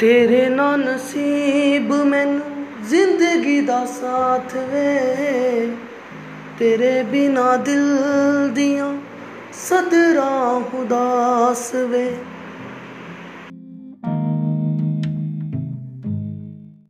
ਤੇਰੇ ਨਾ ਨਸੀਬ ਮੈਨੂੰ ਜ਼ਿੰਦਗੀ ਦਾ ਸਾਥ ਵੇ। ਤੇਰੇ ਬਿਨਾ ਦਿਲ ਦੀਆਂ ਸਦਰਾਂ ਉਦਾਸ ਵੇ।